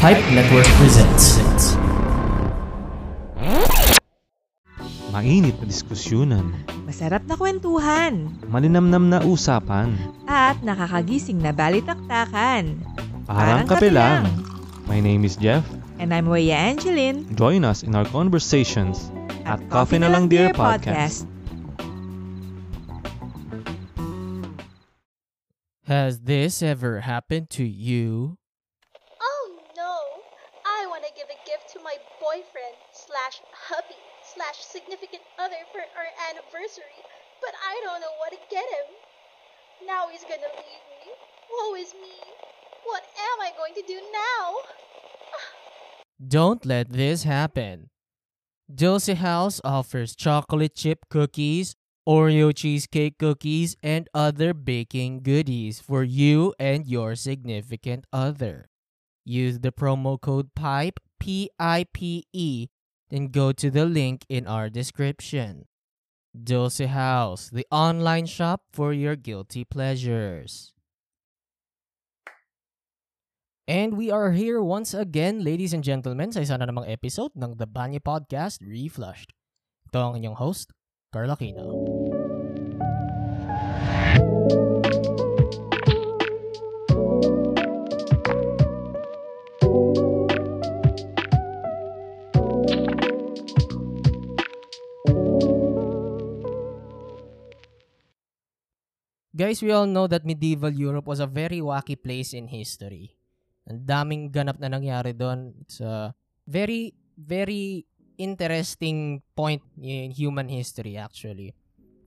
Pipe Network presents. Mainit na diskusyunan, Masarap na kwentuhan malinamnam na usapan, at nakakagising na balitaktakan. parang kape lang. My name is Jeff. And I'm Weya Angeline Join us in our conversations at Coffee na Lang Dear Podcast. Has this ever happened to you? Other for our anniversary, but I don't know what to get him. Now he's gonna leave me. Woe is me. What am I going to do now? Don't let this happen. Dulce House offers chocolate chip cookies, Oreo cheesecake cookies, and other baking goodies for you and your significant other. Use the promo code PIPE, P I P E, then go to the link in our description. Dulce House, the online shop for your guilty pleasures. And we are here once again, ladies and gentlemen, sa isa na namang episode ng The Banya Podcast Reflushed. Ito ang inyong host, Carl Aquino. Guys, we all know that medieval Europe was a very wacky place in history. Ang daming ganap na nangyari doon. It's a very, very interesting point in human history actually.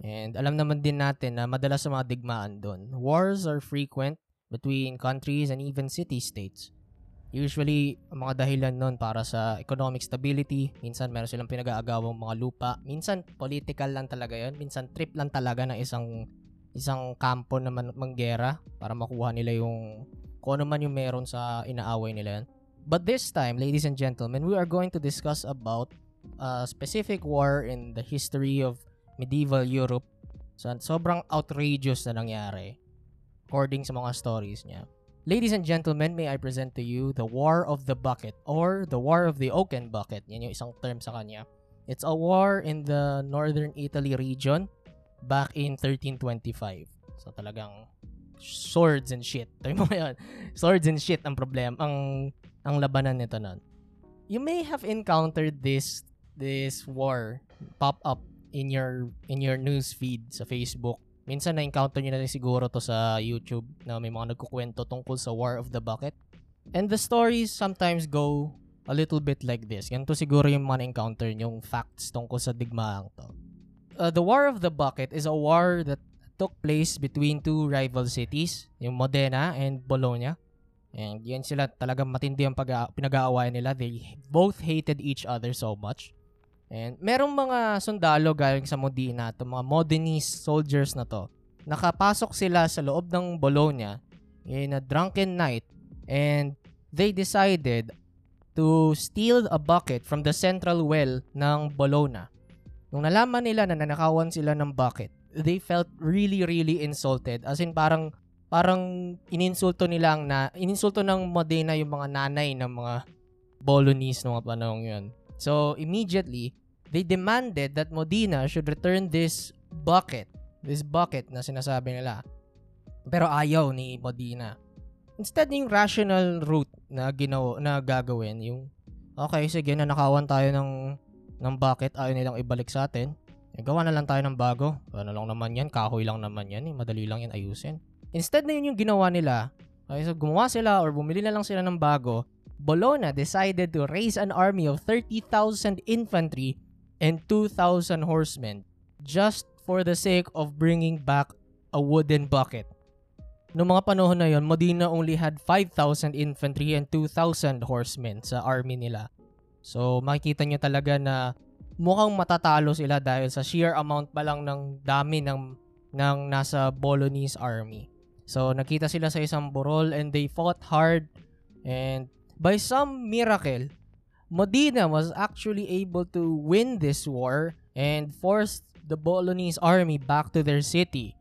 And alam naman din natin na madalas sa mga digmaan doon. Wars are frequent between countries and even city-states. Usually, ang mga dahilan nun para sa economic stability. Minsan, meron silang pinag-aagawang mga lupa. Minsan, political lang talaga yon Minsan, trip lang talaga ng isang isang kampo na man, manggera para makuha nila yung kung ano man yung meron sa inaaway nila yan. But this time, ladies and gentlemen, we are going to discuss about a specific war in the history of medieval Europe. So, sobrang outrageous na nangyari according sa mga stories niya. Ladies and gentlemen, may I present to you the War of the Bucket or the War of the Oaken Bucket. Yan yung isang term sa kanya. It's a war in the northern Italy region back in 1325. So talagang swords and shit. Tayo mo yun. Swords and shit ang problem, ang ang labanan nito nun. You may have encountered this this war pop up in your in your news feed sa Facebook. Minsan na-encounter niyo na rin siguro to sa YouTube na may mga nagkukwento tungkol sa War of the Bucket. And the stories sometimes go a little bit like this. Ganito siguro yung mga na-encounter yung facts tungkol sa digmaang to. Uh, the War of the Bucket is a war that took place between two rival cities, yung Modena and Bologna. And yan sila talagang matindi ang pag- pinag-aawayan nila. They both hated each other so much. And merong mga sundalo galing sa Modena, to mga Modenese soldiers na to. Nakapasok sila sa loob ng Bologna in a drunken night and they decided to steal a bucket from the central well ng Bologna. Nung nalaman nila na nanakawan sila ng bucket, they felt really really insulted. As in parang parang ininsulto nila ang na ininsulto ng Modena yung mga nanay ng mga Bolognese noong panahon yun. So immediately they demanded that Modena should return this bucket, this bucket na sinasabi nila. Pero ayaw ni Modena. Instead yung rational route na ginaw na gagawin yung okay sige nanakawan tayo ng ng bucket ayaw nilang ibalik sa atin. Eh, gawa na lang tayo ng bago. Ano lang naman yan, kahoy lang naman yan, eh. madali lang yan ayusin. Instead na yun yung ginawa nila, okay, so gumawa sila or bumili na lang sila ng bago, Bologna decided to raise an army of 30,000 infantry and 2,000 horsemen just for the sake of bringing back a wooden bucket. Noong mga panahon na yon, Modena only had 5,000 infantry and 2,000 horsemen sa army nila. So makikita nyo talaga na mukhang matatalo sila dahil sa sheer amount pa lang ng dami ng, ng nasa Bolognese army. So nakita sila sa isang burol and they fought hard and by some miracle, Modena was actually able to win this war and forced the Bolognese army back to their city.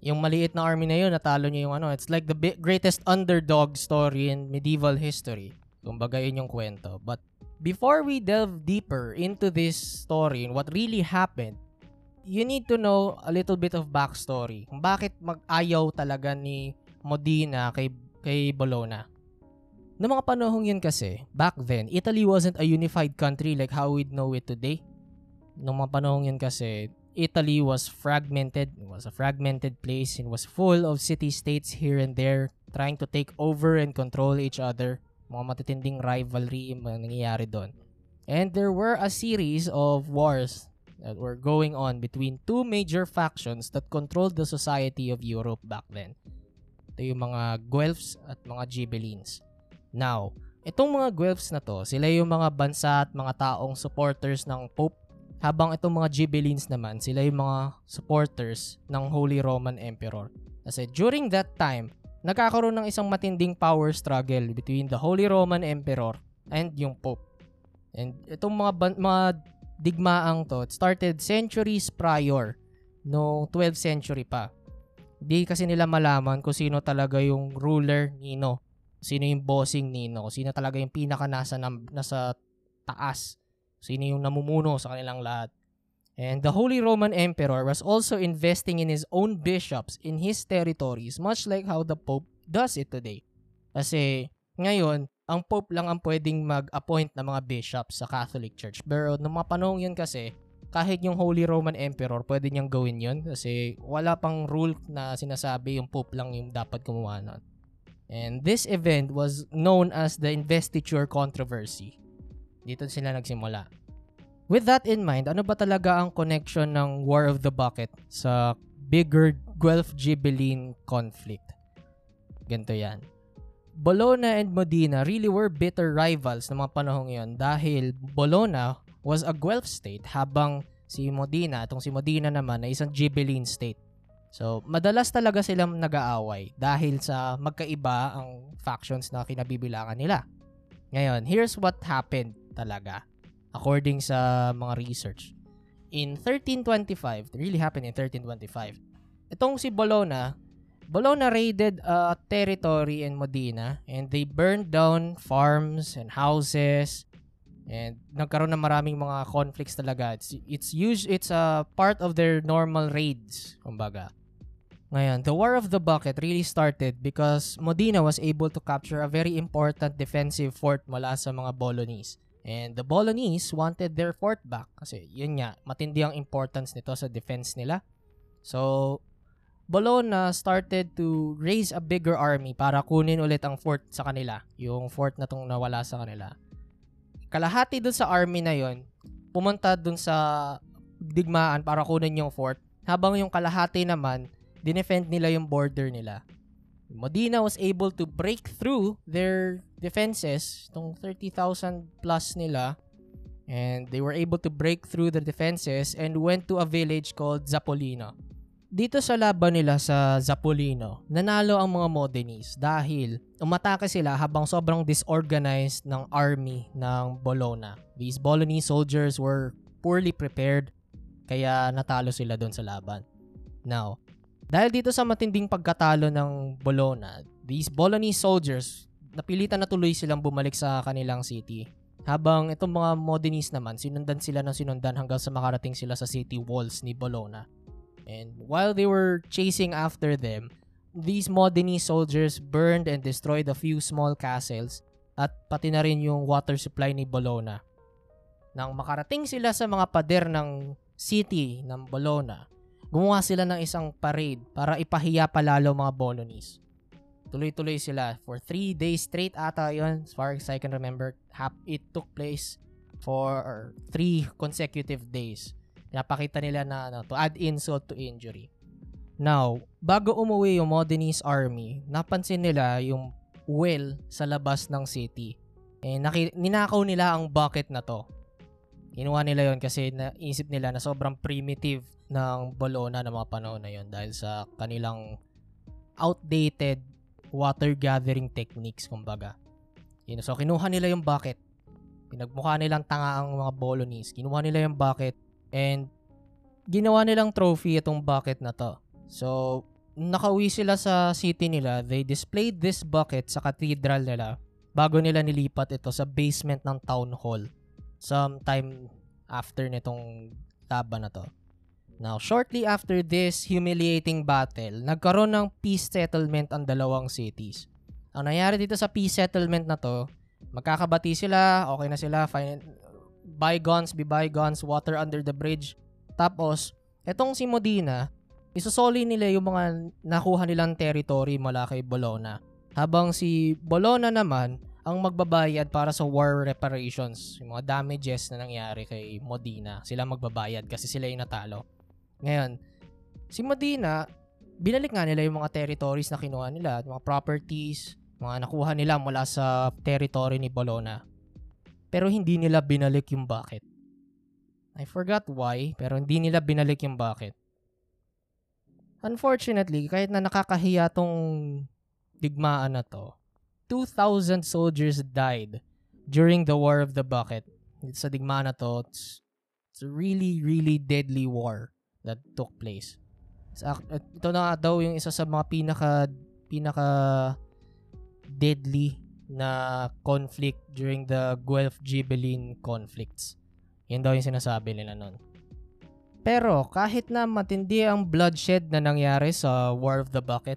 Yung maliit na army na yun, natalo niya yung ano. It's like the greatest underdog story in medieval history. Kumbaga yun yung kwento. But before we delve deeper into this story and what really happened, you need to know a little bit of backstory. Kung bakit mag-ayaw talaga ni Modena kay, kay Bologna. Noong mga panahong yun kasi, back then, Italy wasn't a unified country like how we know it today. Noong mga panahong yun kasi, Italy was fragmented. It was a fragmented place and was full of city-states here and there trying to take over and control each other. Mga matitinding rivalry yung nangyayari doon. And there were a series of wars that were going on between two major factions that controlled the society of Europe back then. Ito yung mga Guelphs at mga Ghibellines. Now, itong mga Guelphs na to, sila yung mga bansa at mga taong supporters ng Pope habang itong mga Ghibellines naman, sila yung mga supporters ng Holy Roman Emperor. Kasi during that time, nagkakaroon ng isang matinding power struggle between the Holy Roman Emperor and yung Pope. And itong mga ban- mga digmaang to, it started centuries prior, no 12th century pa. Di kasi nila malaman kung sino talaga yung ruler nino sino yung bossing nino, sino talaga yung pinaka nasa, nasa taas, sino yung namumuno sa kanilang lahat. And the Holy Roman Emperor was also investing in his own bishops in his territories, much like how the Pope does it today. Kasi ngayon, ang Pope lang ang pwedeng mag-appoint ng mga bishops sa Catholic Church. Pero nung mga panahon yun kasi, kahit yung Holy Roman Emperor, pwede niyang gawin yun kasi wala pang rule na sinasabi yung Pope lang yung dapat kumuha nun. And this event was known as the investiture controversy. Dito sila nagsimula. With that in mind, ano ba talaga ang connection ng War of the Bucket sa bigger Guelph Ghibelline conflict? Ganito yan. Bologna and Modena really were bitter rivals ng mga panahong yon dahil Bologna was a Guelph state habang si Modena, itong si Modena naman ay isang Ghibelline state. So, madalas talaga silang nag-aaway dahil sa magkaiba ang factions na kinabibilangan nila. Ngayon, here's what happened talaga according sa mga research. In 1325, it really happened in 1325. Itong si Bologna, Bologna raided a territory in Modena and they burned down farms and houses and nagkaroon ng maraming mga conflicts talaga. It's it's used it's a part of their normal raids, kumbaga. Ngayon, the War of the Bucket really started because Modena was able to capture a very important defensive fort mula sa mga Bolognese. And the Bolognese wanted their fort back kasi yun nga, matindi ang importance nito sa defense nila. So, Bologna started to raise a bigger army para kunin ulit ang fort sa kanila. Yung fort na tong nawala sa kanila. Kalahati dun sa army na yon pumunta dun sa digmaan para kunin yung fort. Habang yung kalahati naman, dinefend nila yung border nila. Modena was able to break through their defenses, itong 30,000 plus nila, and they were able to break through the defenses and went to a village called Zapolino. Dito sa laban nila sa Zapolino, nanalo ang mga Modenese dahil umatake sila habang sobrang disorganized ng army ng Bologna. These Bolognese soldiers were poorly prepared kaya natalo sila doon sa laban. Now, dahil dito sa matinding pagkatalo ng Bologna, these Bolognese soldiers, napilitan na tuloy silang bumalik sa kanilang city. Habang itong mga Modenese naman, sinundan sila ng sinundan hanggang sa makarating sila sa city walls ni Bologna. And while they were chasing after them, these Modenese soldiers burned and destroyed a few small castles at pati na rin yung water supply ni Bologna. Nang makarating sila sa mga pader ng city ng Bologna, gumawa sila ng isang parade para ipahiya palalo mga Bolognese. Tuloy-tuloy sila for three days straight ata yon as far as I can remember. It took place for three consecutive days. Napakita nila na ano, to add insult to injury. Now, bago umuwi yung Modenese army, napansin nila yung well sa labas ng city. Eh, naki- ninakaw nila ang bucket na to. Kinuha nila yon kasi naisip nila na sobrang primitive ng Bologna ng mga panahon na yon dahil sa kanilang outdated water gathering techniques kumbaga. Yun, so kinuha nila yung bucket. Pinagmukha nilang tanga ang mga Bolognese. Kinuha nila yung bucket and ginawa nilang trophy itong bucket na to. So, nakauwi sila sa city nila. They displayed this bucket sa cathedral nila. bago nila nilipat ito sa basement ng town hall sometime after nitong laban na to. Now, shortly after this humiliating battle, nagkaroon ng peace settlement ang dalawang cities. Ang nangyari dito sa peace settlement na to, magkakabati sila, okay na sila, fine, bygones be bygones, water under the bridge. Tapos, etong si Modena, isusoli nila yung mga nakuha nilang territory mula kay Bologna. Habang si Bologna naman, ang magbabayad para sa war reparations, yung mga damages na nangyari kay Modena, sila magbabayad kasi sila yung natalo. Ngayon, si Modena, binalik nga nila yung mga territories na kinuha nila, mga properties, mga nakuha nila mula sa territory ni Bologna. Pero hindi nila binalik yung bakit. I forgot why, pero hindi nila binalik yung bakit. Unfortunately, kahit na nakakahiya tong digmaan na to, 2,000 soldiers died during the War of the Bucket. Sa digmaan na to, it's, it's a really, really deadly war that took place. Ito na daw yung isa sa mga pinaka pinaka deadly na conflict during the Guelph Ghibelline conflicts. Yan daw yung sinasabi nila nun. Pero kahit na matindi ang bloodshed na nangyari sa War of the Bucket,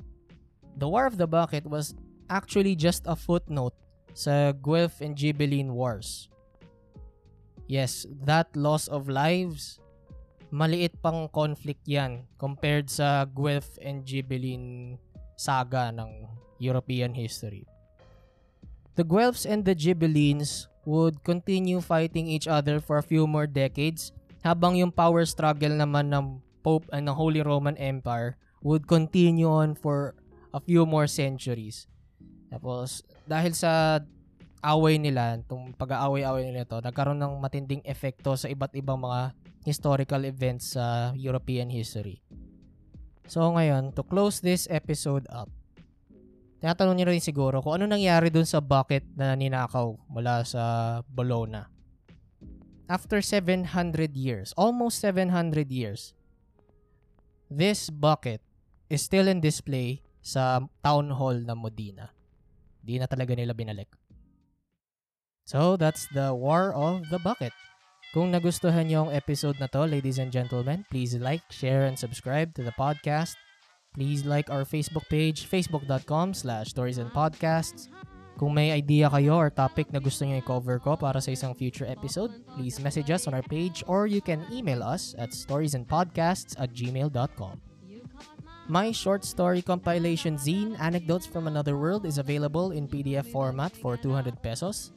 the War of the Bucket was actually just a footnote sa Guelph and Ghibelline Wars. Yes, that loss of lives maliit pang conflict yan compared sa Guelph and Ghibelline saga ng European history. The Guelphs and the Ghibellines would continue fighting each other for a few more decades habang yung power struggle naman ng Pope and ng Holy Roman Empire would continue on for a few more centuries. Tapos, dahil sa away nila, itong pag-aaway-away nila ito, nagkaroon ng matinding efekto sa iba't ibang mga historical events sa European history. So ngayon, to close this episode up, tinatanong niyo rin siguro kung ano nangyari dun sa bucket na ninakaw mula sa Bologna. After 700 years, almost 700 years, this bucket is still in display sa town hall ng Modena. Di na talaga nila binalik. So, that's the War of the Bucket. Kung nagustuhan niyo ang episode na to, ladies and gentlemen, please like, share, and subscribe to the podcast. Please like our Facebook page, facebook.com slash stories and podcasts. Kung may idea kayo or topic na gusto niyo i-cover ko para sa isang future episode, please message us on our page or you can email us at storiesandpodcasts at gmail.com. My short story compilation zine, Anecdotes from Another World, is available in PDF format for 200 pesos.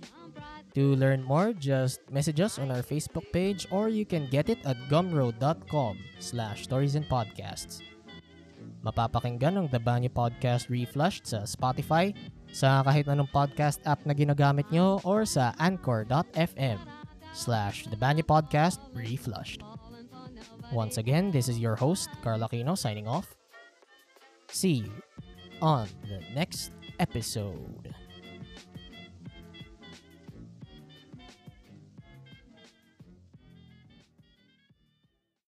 To learn more, just message us on our Facebook page or you can get it at gumroad.com slash stories and podcasts. Mapapakinggan ang The Banyo Podcast Reflushed sa Spotify, sa kahit anong podcast app na ginagamit nyo or sa anchor.fm slash The Banyo Podcast Reflushed. Once again, this is your host, Carl Aquino, signing off. See you on the next episode.